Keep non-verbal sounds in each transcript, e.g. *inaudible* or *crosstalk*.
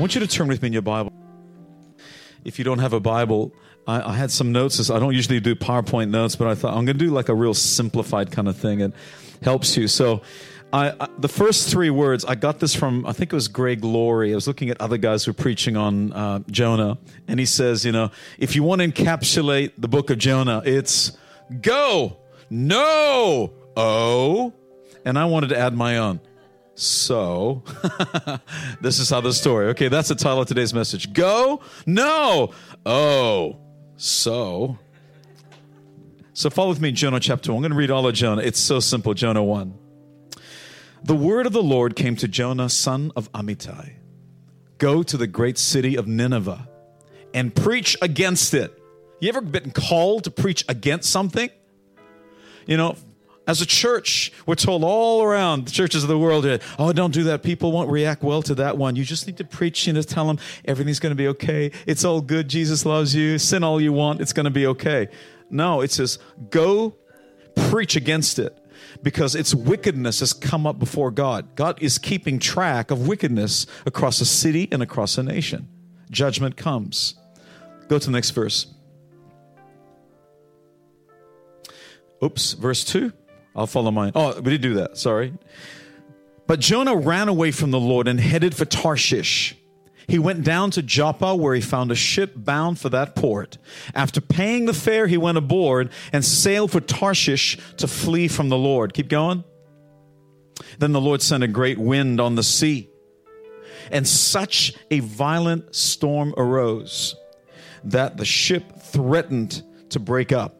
I want you to turn with me in your Bible. If you don't have a Bible, I, I had some notes. I don't usually do PowerPoint notes, but I thought I'm going to do like a real simplified kind of thing. It helps you. So, I, I, the first three words, I got this from, I think it was Greg Laurie. I was looking at other guys who were preaching on uh, Jonah, and he says, you know, if you want to encapsulate the book of Jonah, it's go, no, oh. And I wanted to add my own. So, *laughs* this is how the story. Okay, that's the title of today's message. Go? No. Oh. So. So follow with me, Jonah chapter 1. I'm going to read all of Jonah. It's so simple, Jonah 1. The word of the Lord came to Jonah, son of Amittai. Go to the great city of Nineveh and preach against it. You ever been called to preach against something? You know, as a church, we're told all around the churches of the world, oh, don't do that. People won't react well to that one. You just need to preach, you know, tell them everything's going to be okay. It's all good. Jesus loves you. Sin all you want. It's going to be okay. No, it says, go preach against it because its wickedness has come up before God. God is keeping track of wickedness across a city and across a nation. Judgment comes. Go to the next verse. Oops, verse 2. I'll follow mine. Oh, we did do that. Sorry. But Jonah ran away from the Lord and headed for Tarshish. He went down to Joppa where he found a ship bound for that port. After paying the fare, he went aboard and sailed for Tarshish to flee from the Lord. Keep going. Then the Lord sent a great wind on the sea, and such a violent storm arose that the ship threatened to break up.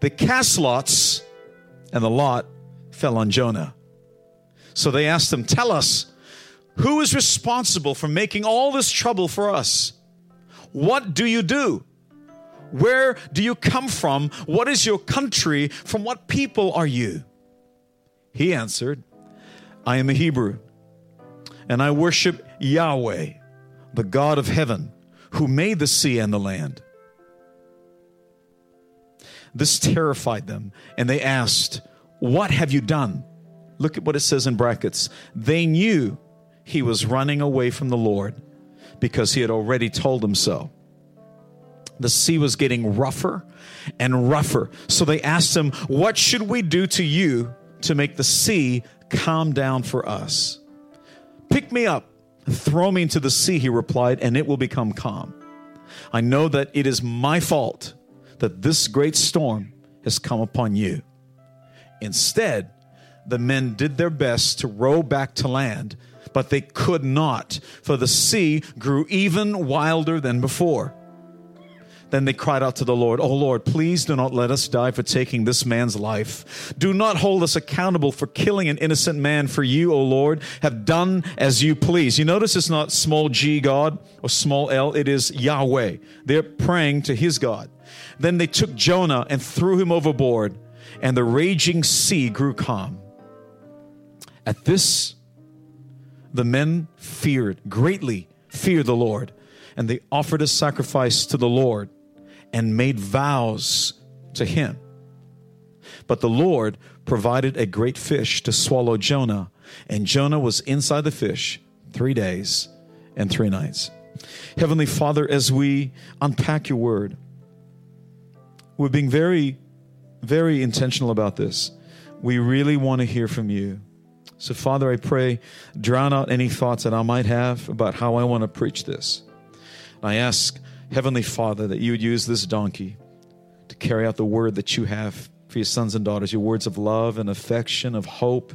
They cast lots, and the lot fell on Jonah. So they asked him, Tell us, who is responsible for making all this trouble for us? What do you do? Where do you come from? What is your country? From what people are you? He answered, I am a Hebrew, and I worship Yahweh, the God of heaven, who made the sea and the land. This terrified them, and they asked, What have you done? Look at what it says in brackets. They knew he was running away from the Lord because he had already told them so. The sea was getting rougher and rougher. So they asked him, What should we do to you to make the sea calm down for us? Pick me up, throw me into the sea, he replied, and it will become calm. I know that it is my fault that this great storm has come upon you. Instead, the men did their best to row back to land, but they could not, for the sea grew even wilder than before. Then they cried out to the Lord, Oh Lord, please do not let us die for taking this man's life. Do not hold us accountable for killing an innocent man, for you, O Lord, have done as you please. You notice it's not small g God or small l, it is Yahweh. They're praying to his God. Then they took Jonah and threw him overboard, and the raging sea grew calm. At this, the men feared, greatly feared the Lord, and they offered a sacrifice to the Lord and made vows to him. But the Lord provided a great fish to swallow Jonah, and Jonah was inside the fish three days and three nights. Heavenly Father, as we unpack your word, we're being very, very intentional about this. We really want to hear from you. So, Father, I pray, drown out any thoughts that I might have about how I want to preach this. I ask, Heavenly Father, that you would use this donkey to carry out the word that you have for your sons and daughters, your words of love and affection, of hope.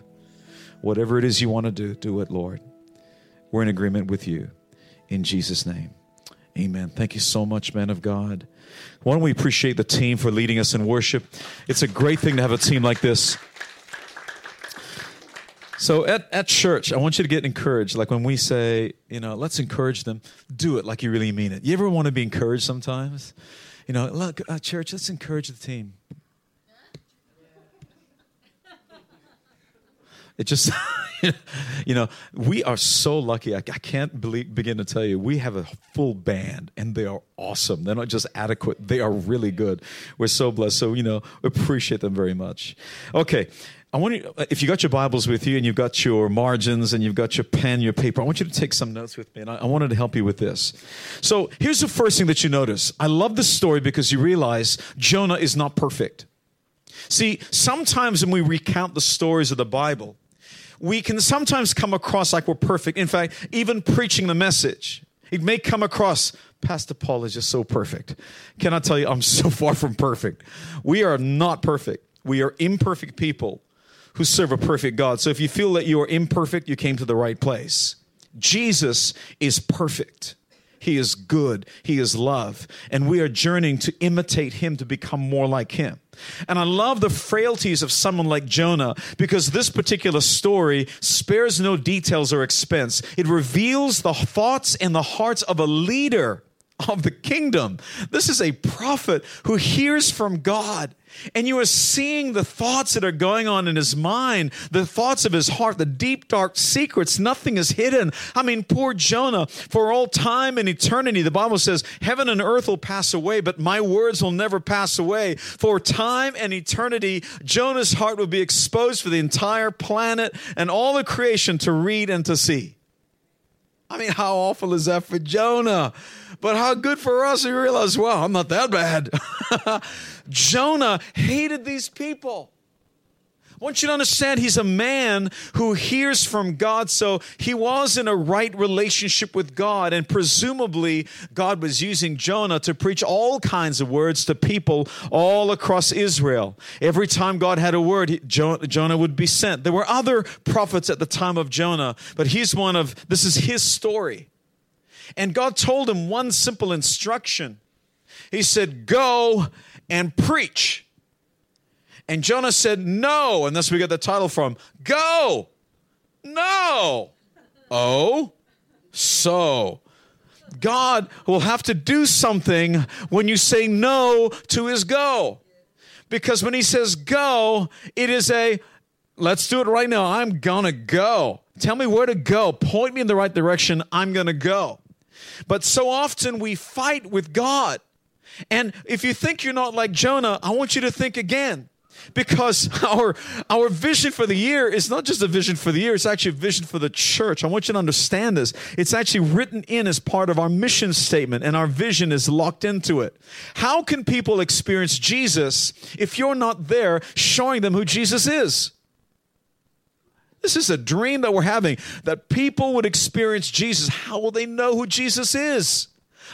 Whatever it is you want to do, do it, Lord. We're in agreement with you. In Jesus' name. Amen. Thank you so much, man of God. Why don't we appreciate the team for leading us in worship? It's a great thing to have a team like this. So at, at church, I want you to get encouraged. Like when we say, you know, let's encourage them, do it like you really mean it. You ever want to be encouraged sometimes? You know, look, uh, church, let's encourage the team. It just, *laughs* you know, we are so lucky. I, I can't believe, begin to tell you, we have a full band and they are awesome. They're not just adequate, they are really good. We're so blessed. So, you know, appreciate them very much. Okay. I want you, if you got your Bibles with you and you've got your margins and you've got your pen, your paper, I want you to take some notes with me. And I, I wanted to help you with this. So here's the first thing that you notice. I love this story because you realize Jonah is not perfect. See, sometimes when we recount the stories of the Bible, we can sometimes come across like we're perfect. In fact, even preaching the message, it may come across, Pastor Paul is just so perfect. Can I tell you, I'm so *laughs* far from perfect. We are not perfect. We are imperfect people who serve a perfect God. So if you feel that you are imperfect, you came to the right place. Jesus is perfect. He is good. He is love. And we are journeying to imitate him to become more like him. And I love the frailties of someone like Jonah because this particular story spares no details or expense. It reveals the thoughts and the hearts of a leader of the kingdom. This is a prophet who hears from God and you are seeing the thoughts that are going on in his mind, the thoughts of his heart, the deep, dark secrets. Nothing is hidden. I mean, poor Jonah, for all time and eternity, the Bible says, Heaven and earth will pass away, but my words will never pass away. For time and eternity, Jonah's heart will be exposed for the entire planet and all the creation to read and to see. I mean, how awful is that for Jonah? But how good for us. We realize, well, I'm not that bad. *laughs* Jonah hated these people. I want you to understand he's a man who hears from God, so he was in a right relationship with God, and presumably God was using Jonah to preach all kinds of words to people all across Israel. Every time God had a word, Jonah would be sent. There were other prophets at the time of Jonah, but he's one of, this is his story. And God told him one simple instruction. He said, Go and preach. And Jonah said, No. And that's we get the title from. Go. No. Oh, so. God will have to do something when you say no to his go. Because when he says go, it is a let's do it right now. I'm gonna go. Tell me where to go. Point me in the right direction. I'm gonna go. But so often we fight with God. And if you think you're not like Jonah, I want you to think again. Because our our vision for the year is not just a vision for the year, it's actually a vision for the church. I want you to understand this. It's actually written in as part of our mission statement, and our vision is locked into it. How can people experience Jesus if you're not there showing them who Jesus is? This is a dream that we're having that people would experience Jesus. How will they know who Jesus is?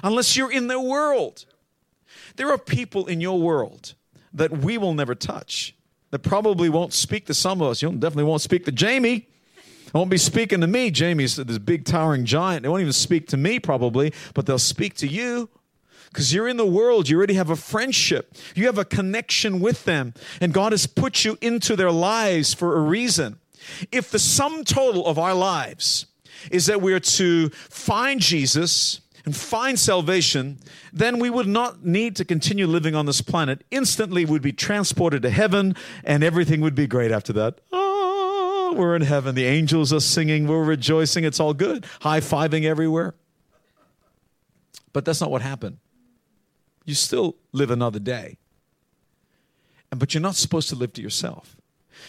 Unless you're in their world. There are people in your world that we will never touch, that probably won't speak to some of us. You definitely won't speak to Jamie. won't be speaking to me. Jamie's this big towering giant. They won't even speak to me probably, but they'll speak to you because you're in the world. You already have a friendship, you have a connection with them, and God has put you into their lives for a reason. If the sum total of our lives is that we're to find Jesus and find salvation, then we would not need to continue living on this planet. Instantly, we'd be transported to heaven, and everything would be great after that. Oh, we're in heaven. The angels are singing. We're rejoicing. It's all good. High fiving everywhere. But that's not what happened. You still live another day. And, But you're not supposed to live to yourself.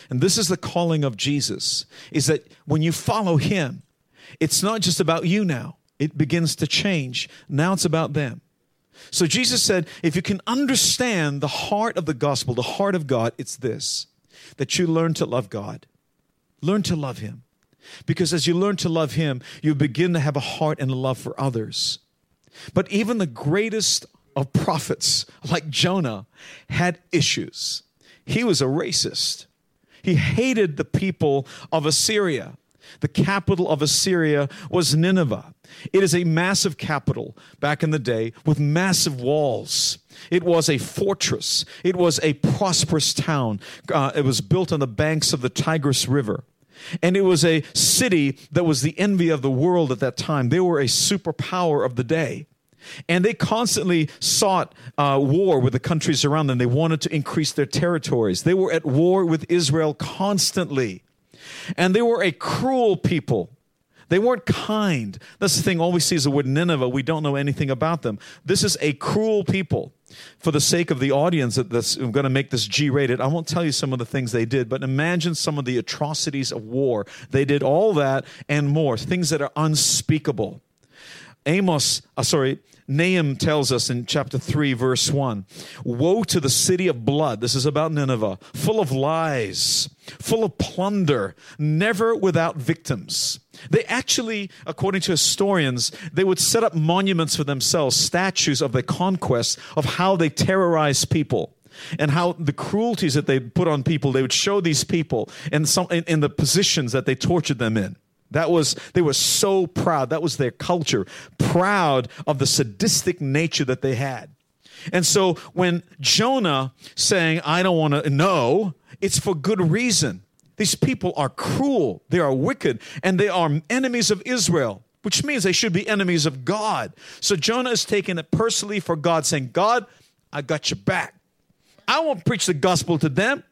And this is the calling of Jesus is that when you follow him, it's not just about you now. It begins to change. Now it's about them. So Jesus said, if you can understand the heart of the gospel, the heart of God, it's this that you learn to love God. Learn to love Him. Because as you learn to love Him, you begin to have a heart and a love for others. But even the greatest of prophets, like Jonah, had issues. He was a racist. He hated the people of Assyria. The capital of Assyria was Nineveh. It is a massive capital back in the day with massive walls. It was a fortress. It was a prosperous town. Uh, it was built on the banks of the Tigris River. And it was a city that was the envy of the world at that time. They were a superpower of the day. And they constantly sought uh, war with the countries around them. They wanted to increase their territories. They were at war with Israel constantly. And they were a cruel people. They weren't kind. That's the thing. All we see is the word Nineveh. We don't know anything about them. This is a cruel people. For the sake of the audience that's I'm going to make this G rated, I won't tell you some of the things they did, but imagine some of the atrocities of war. They did all that and more, things that are unspeakable. Amos, uh, sorry, Nahum tells us in chapter 3, verse 1 Woe to the city of blood. This is about Nineveh, full of lies, full of plunder, never without victims. They actually, according to historians, they would set up monuments for themselves, statues of the conquest of how they terrorized people and how the cruelties that they put on people, they would show these people in, some, in, in the positions that they tortured them in. That was, they were so proud. That was their culture, proud of the sadistic nature that they had. And so when Jonah saying, I don't want to know, it's for good reason. These people are cruel, they are wicked, and they are enemies of Israel, which means they should be enemies of God. So Jonah is taking it personally for God, saying, God, I got your back. I won't preach the gospel to them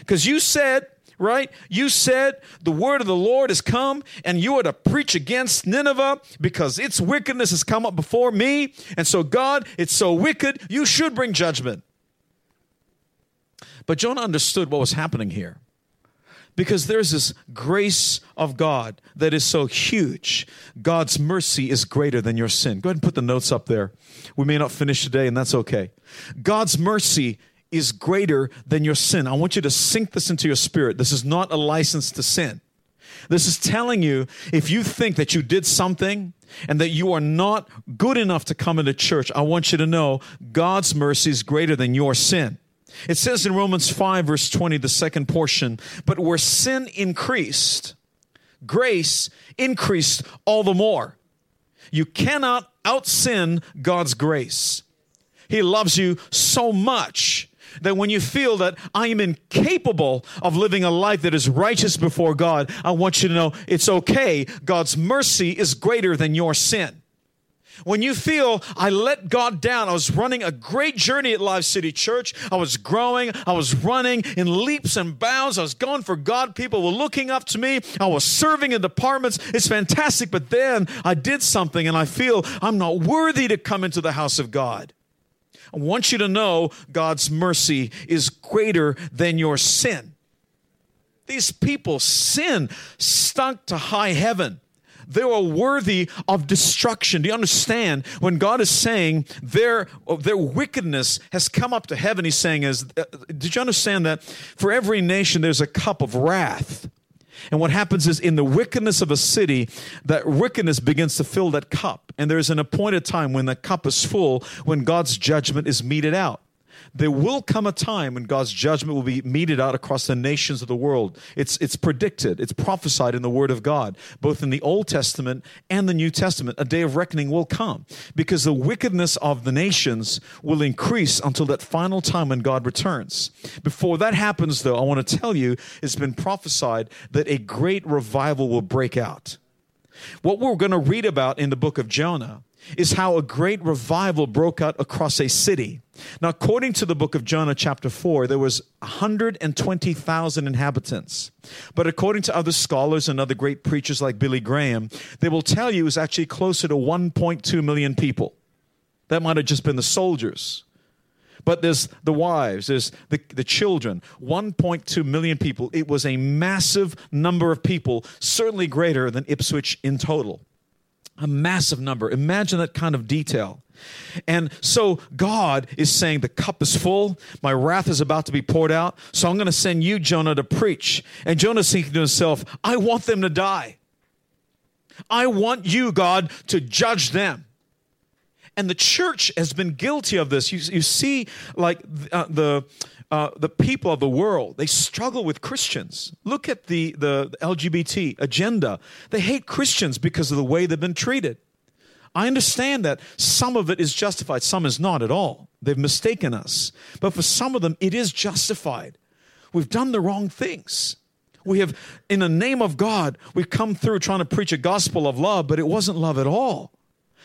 because you said right? You said the word of the Lord has come and you are to preach against Nineveh because its wickedness has come up before me. And so, God, it's so wicked, you should bring judgment. But Jonah understood what was happening here because there's this grace of God that is so huge. God's mercy is greater than your sin. Go ahead and put the notes up there. We may not finish today, and that's okay. God's mercy is greater than your sin. I want you to sink this into your spirit. This is not a license to sin. This is telling you if you think that you did something and that you are not good enough to come into church, I want you to know God's mercy is greater than your sin. It says in Romans 5, verse 20, the second portion, but where sin increased, grace increased all the more. You cannot out sin God's grace. He loves you so much that when you feel that I am incapable of living a life that is righteous before God, I want you to know it's okay. God's mercy is greater than your sin. When you feel I let God down, I was running a great journey at Live City Church. I was growing, I was running in leaps and bounds. I was going for God. People were looking up to me. I was serving in departments. It's fantastic. But then I did something and I feel I'm not worthy to come into the house of God. I want you to know God's mercy is greater than your sin. These people sin stunk to high heaven. They were worthy of destruction. Do you understand? When God is saying their, their wickedness has come up to heaven, He's saying, is, uh, Did you understand that for every nation there's a cup of wrath? And what happens is in the wickedness of a city, that wickedness begins to fill that cup. And there's an appointed time when the cup is full, when God's judgment is meted out there will come a time when God's judgment will be meted out across the nations of the world. It's, it's predicted, it's prophesied in the Word of God, both in the Old Testament and the New Testament. A day of reckoning will come because the wickedness of the nations will increase until that final time when God returns. Before that happens, though, I want to tell you it's been prophesied that a great revival will break out. What we're going to read about in the book of Jonah is how a great revival broke out across a city. Now, according to the book of Jonah, chapter 4, there was 120,000 inhabitants. But according to other scholars and other great preachers like Billy Graham, they will tell you it was actually closer to 1.2 million people. That might have just been the soldiers. But there's the wives, there's the, the children, 1.2 million people. It was a massive number of people, certainly greater than Ipswich in total. A massive number. Imagine that kind of detail. And so God is saying, The cup is full. My wrath is about to be poured out. So I'm going to send you, Jonah, to preach. And Jonah's thinking to himself, I want them to die. I want you, God, to judge them. And the church has been guilty of this. You, you see, like uh, the uh, the people of the world, they struggle with Christians. Look at the, the LGBT agenda. They hate Christians because of the way they've been treated. I understand that some of it is justified, some is not at all. They've mistaken us. But for some of them, it is justified. We've done the wrong things. We have, in the name of God, we've come through trying to preach a gospel of love, but it wasn't love at all.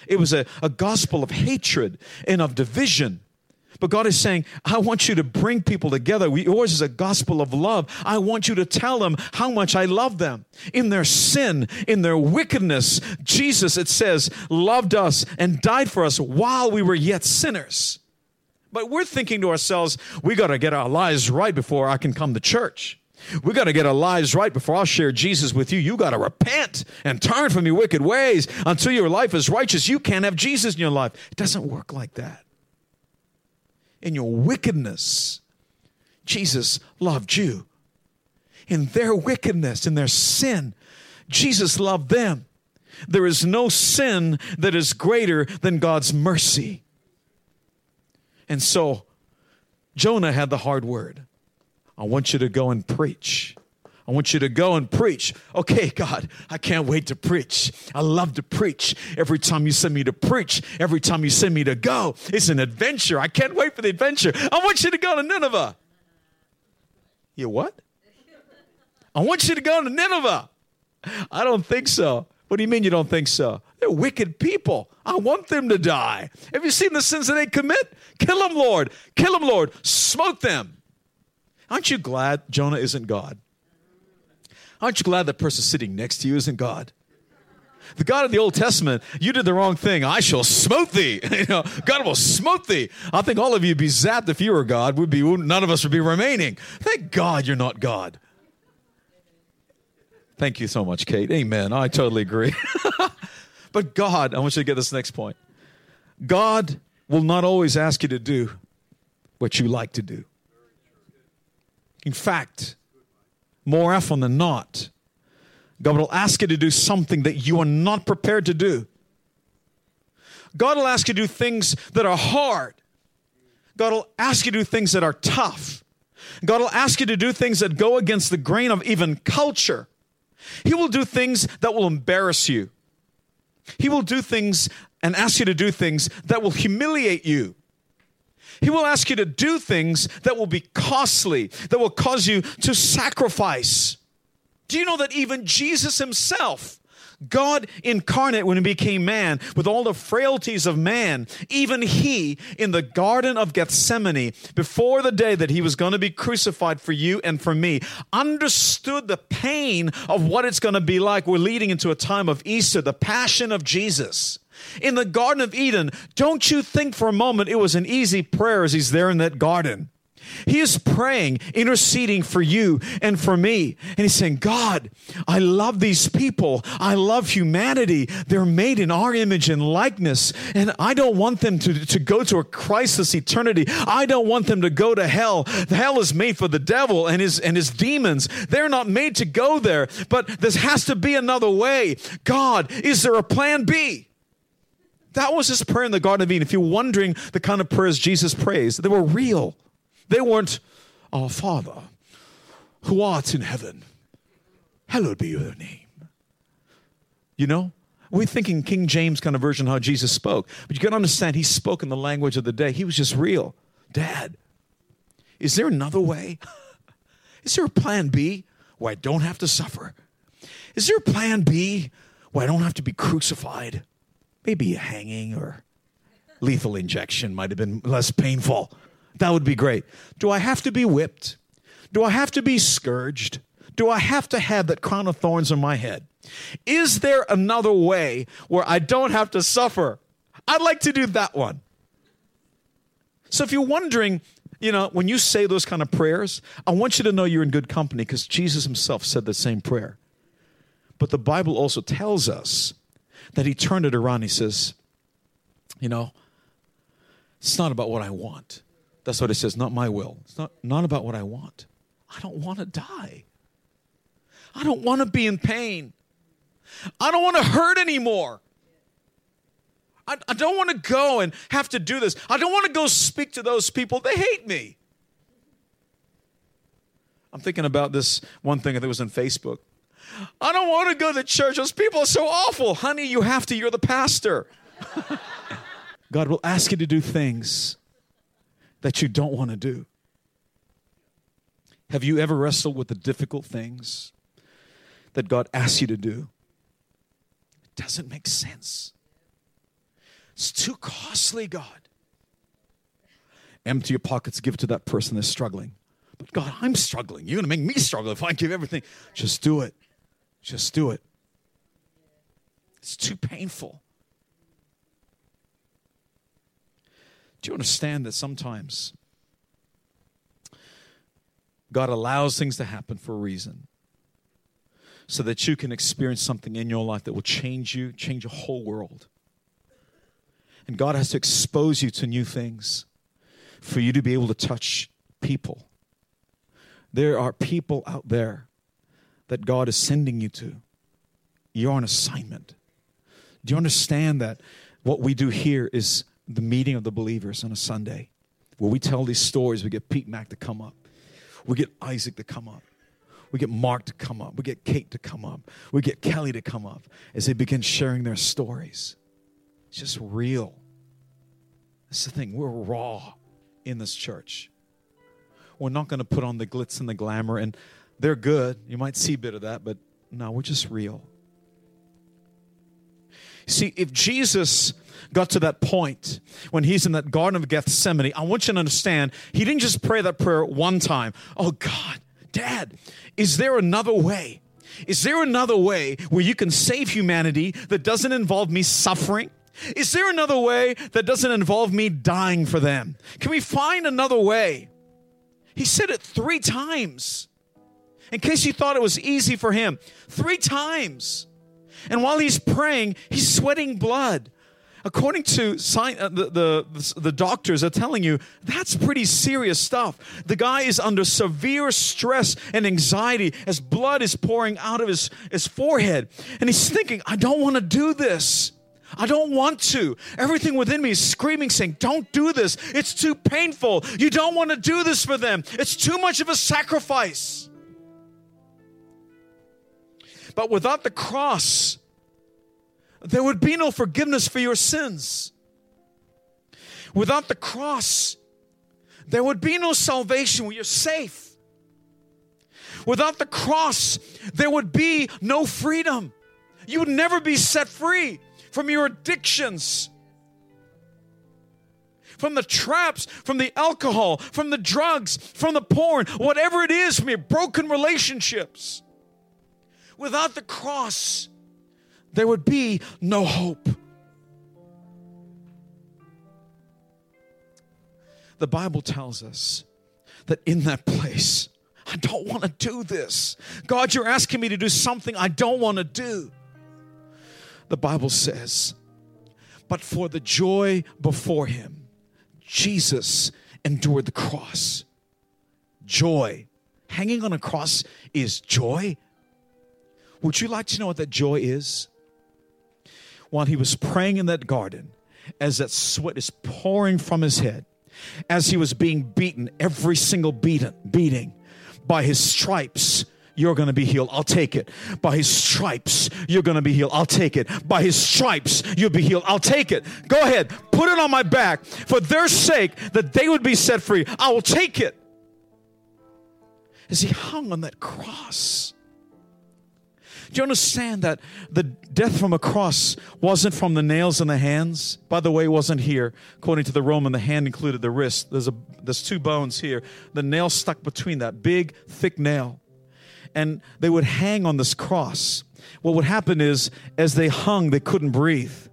It was a, a gospel of hatred and of division. But God is saying, I want you to bring people together. Yours is a gospel of love. I want you to tell them how much I love them. In their sin, in their wickedness, Jesus, it says, loved us and died for us while we were yet sinners. But we're thinking to ourselves, we got to get our lives right before I can come to church. We got to get our lives right before I'll share Jesus with you. You got to repent and turn from your wicked ways until your life is righteous. You can't have Jesus in your life. It doesn't work like that in your wickedness, Jesus loved you. In their wickedness, in their sin, Jesus loved them. There is no sin that is greater than God's mercy. And so, Jonah had the hard word. I want you to go and preach. I want you to go and preach. Okay, God, I can't wait to preach. I love to preach. Every time you send me to preach, every time you send me to go, it's an adventure. I can't wait for the adventure. I want you to go to Nineveh. You what? I want you to go to Nineveh. I don't think so. What do you mean you don't think so? They're wicked people. I want them to die. Have you seen the sins that they commit? Kill them, Lord. Kill them, Lord. Smoke them. Aren't you glad Jonah isn't God? Aren't you glad that person sitting next to you isn't God? The God of the Old Testament, you did the wrong thing. I shall smote thee. *laughs* you know, God will smote thee. I think all of you would be zapped if you were God. Would be none of us would be remaining. Thank God you're not God. Thank you so much, Kate. Amen. I totally agree. *laughs* but God, I want you to get this next point. God will not always ask you to do what you like to do. In fact, more often than not, God will ask you to do something that you are not prepared to do. God will ask you to do things that are hard. God will ask you to do things that are tough. God will ask you to do things that go against the grain of even culture. He will do things that will embarrass you. He will do things and ask you to do things that will humiliate you. He will ask you to do things that will be costly, that will cause you to sacrifice. Do you know that even Jesus himself, God incarnate when he became man with all the frailties of man, even he in the Garden of Gethsemane, before the day that he was going to be crucified for you and for me, understood the pain of what it's going to be like. We're leading into a time of Easter, the passion of Jesus in the Garden of Eden, don't you think for a moment it was an easy prayer as he's there in that garden? He is praying, interceding for you and for me. And he's saying, God, I love these people. I love humanity. They're made in our image and likeness. And I don't want them to, to go to a Christless eternity. I don't want them to go to hell. The hell is made for the devil and his, and his demons. They're not made to go there. But there has to be another way. God, is there a plan B? That was his prayer in the Garden of Eden. If you're wondering the kind of prayers Jesus prays, they were real. They weren't, Our Father, who art in heaven, hallowed be your name. You know? We're thinking King James kind of version how Jesus spoke. But you got to understand, he spoke in the language of the day. He was just real. Dad, is there another way? *laughs* Is there a plan B where I don't have to suffer? Is there a plan B where I don't have to be crucified? Maybe a hanging or lethal injection might have been less painful. That would be great. Do I have to be whipped? Do I have to be scourged? Do I have to have that crown of thorns on my head? Is there another way where I don't have to suffer? I'd like to do that one. So if you're wondering, you know, when you say those kind of prayers, I want you to know you're in good company because Jesus himself said the same prayer. But the Bible also tells us that he turned it around. He says, You know, it's not about what I want. That's what it says, not my will. It's not, not about what I want. I don't want to die. I don't want to be in pain. I don't want to hurt anymore. I, I don't want to go and have to do this. I don't want to go speak to those people. They hate me. I'm thinking about this one thing that was on Facebook. I don't want to go to church. Those people are so awful. Honey, you have to. You're the pastor. *laughs* God will ask you to do things that you don't want to do. Have you ever wrestled with the difficult things that God asks you to do? It doesn't make sense. It's too costly, God. Empty your pockets, give to that person that's struggling. But God, I'm struggling. You're going to make me struggle if I give everything. Just do it. Just do it. It's too painful. Do you understand that sometimes God allows things to happen for a reason? So that you can experience something in your life that will change you, change your whole world. And God has to expose you to new things for you to be able to touch people. There are people out there that God is sending you to. You're on assignment. Do you understand that what we do here is the meeting of the believers on a Sunday where we tell these stories? We get Pete Mack to come up, we get Isaac to come up. We get Mark to come up. We get Kate to come up. We get Kelly to come up as they begin sharing their stories. It's just real. That's the thing. We're raw in this church. We're not going to put on the glitz and the glamour, and they're good. You might see a bit of that, but no, we're just real. See, if Jesus got to that point when he's in that Garden of Gethsemane, I want you to understand, he didn't just pray that prayer one time. Oh, God, Dad, is there another way? Is there another way where you can save humanity that doesn't involve me suffering? Is there another way that doesn't involve me dying for them? Can we find another way? He said it three times. In case you thought it was easy for him, three times. And while he's praying, he's sweating blood. According to science, uh, the, the, the doctors are telling you that's pretty serious stuff. The guy is under severe stress and anxiety as blood is pouring out of his, his forehead. And he's thinking, I don't want to do this. I don't want to. Everything within me is screaming, saying, Don't do this. It's too painful. You don't want to do this for them. It's too much of a sacrifice. But without the cross, there would be no forgiveness for your sins. Without the cross, there would be no salvation where you're safe. Without the cross, there would be no freedom. You would never be set free from your addictions, from the traps, from the alcohol, from the drugs, from the porn, whatever it is, from your broken relationships. Without the cross, there would be no hope. The Bible tells us that in that place, I don't want to do this. God, you're asking me to do something I don't want to do. The Bible says, but for the joy before him, Jesus endured the cross. Joy. Hanging on a cross is joy. Would you like to know what that joy is? While he was praying in that garden, as that sweat is pouring from his head, as he was being beaten, every single beaten, beating by his stripes, you're going to be healed. I'll take it. By his stripes, you're going to be healed. I'll take it. By his stripes, you'll be healed. I'll take it. Go ahead. Put it on my back. For their sake, that they would be set free. I will take it. As he hung on that cross, you understand that the death from a cross wasn't from the nails in the hands? By the way, it wasn't here. According to the Roman, the hand included the wrist. There's a there's two bones here. The nail stuck between that big, thick nail. And they would hang on this cross. What would happen is, as they hung, they couldn't breathe.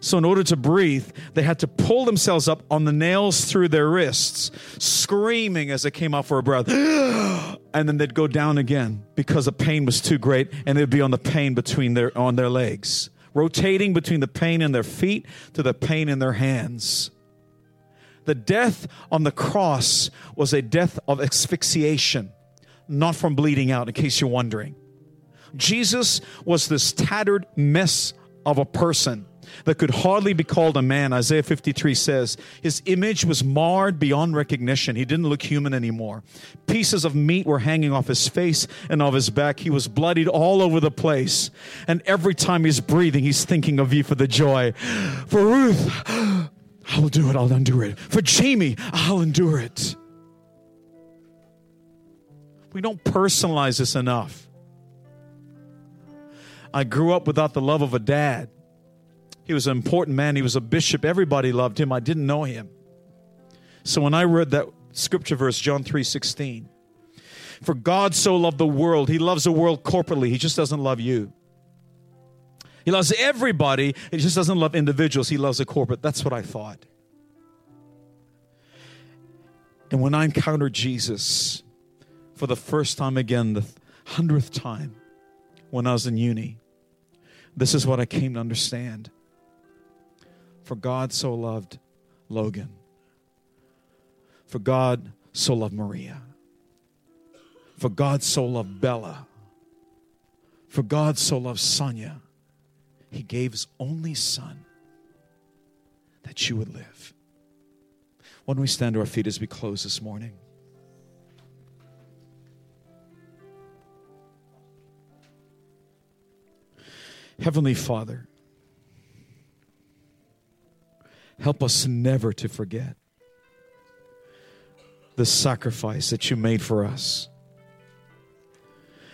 So, in order to breathe, they had to pull themselves up on the nails through their wrists, screaming as they came out for a breath. *gasps* and then they'd go down again because the pain was too great, and they'd be on the pain between their on their legs. rotating between the pain in their feet to the pain in their hands. The death on the cross was a death of asphyxiation, not from bleeding out, in case you're wondering. Jesus was this tattered mess of a person that could hardly be called a man. Isaiah 53 says his image was marred beyond recognition. He didn't look human anymore. Pieces of meat were hanging off his face and off his back. He was bloodied all over the place. And every time he's breathing, he's thinking of you for the joy. For Ruth, *gasps* I'll do it, I'll endure it. For Jamie, I'll endure it. We don't personalize this enough. I grew up without the love of a dad. He was an important man. He was a bishop. Everybody loved him. I didn't know him. So when I read that scripture verse, John 3 16, for God so loved the world, He loves the world corporately. He just doesn't love you. He loves everybody. He just doesn't love individuals. He loves the corporate. That's what I thought. And when I encountered Jesus for the first time again, the hundredth time, when I was in uni, this is what I came to understand. For God so loved Logan. For God so loved Maria. For God so loved Bella. For God so loved Sonia. He gave his only son that you would live. Why don't we stand to our feet as we close this morning? Heavenly Father, help us never to forget the sacrifice that you made for us.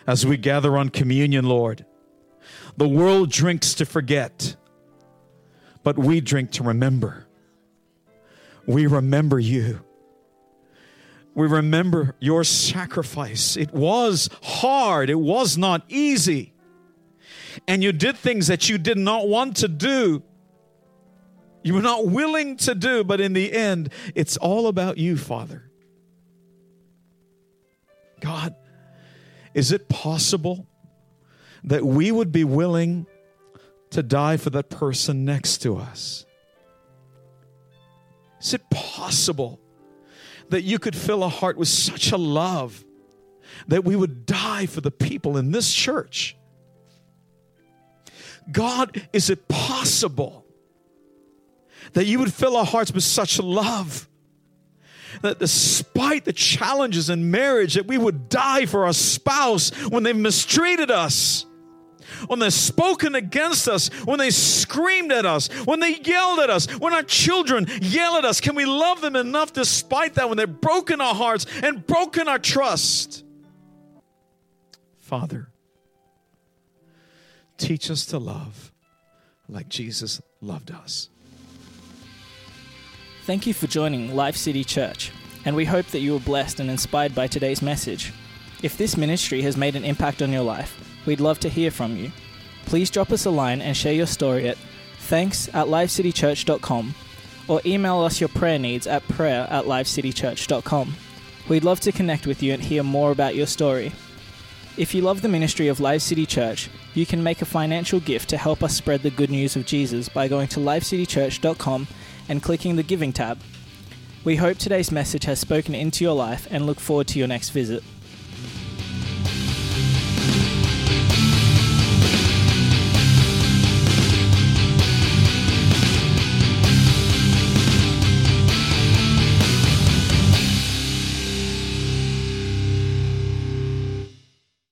As we gather on communion, Lord, the world drinks to forget, but we drink to remember. We remember you. We remember your sacrifice. It was hard, it was not easy. And you did things that you did not want to do. You were not willing to do, but in the end, it's all about you, Father. God, is it possible that we would be willing to die for that person next to us? Is it possible that you could fill a heart with such a love that we would die for the people in this church? God, is it possible that you would fill our hearts with such love? That despite the challenges in marriage, that we would die for our spouse when they've mistreated us, when they've spoken against us, when they screamed at us, when they yelled at us, when our children yell at us. Can we love them enough despite that when they've broken our hearts and broken our trust? Father, teach us to love like Jesus loved us. Thank you for joining Live City Church, and we hope that you were blessed and inspired by today's message. If this ministry has made an impact on your life, we'd love to hear from you. Please drop us a line and share your story at thanks at livecitychurch.com or email us your prayer needs at prayer at livecitychurch.com. We'd love to connect with you and hear more about your story. If you love the ministry of Live City Church, you can make a financial gift to help us spread the good news of Jesus by going to livecitychurch.com and clicking the Giving tab. We hope today's message has spoken into your life and look forward to your next visit.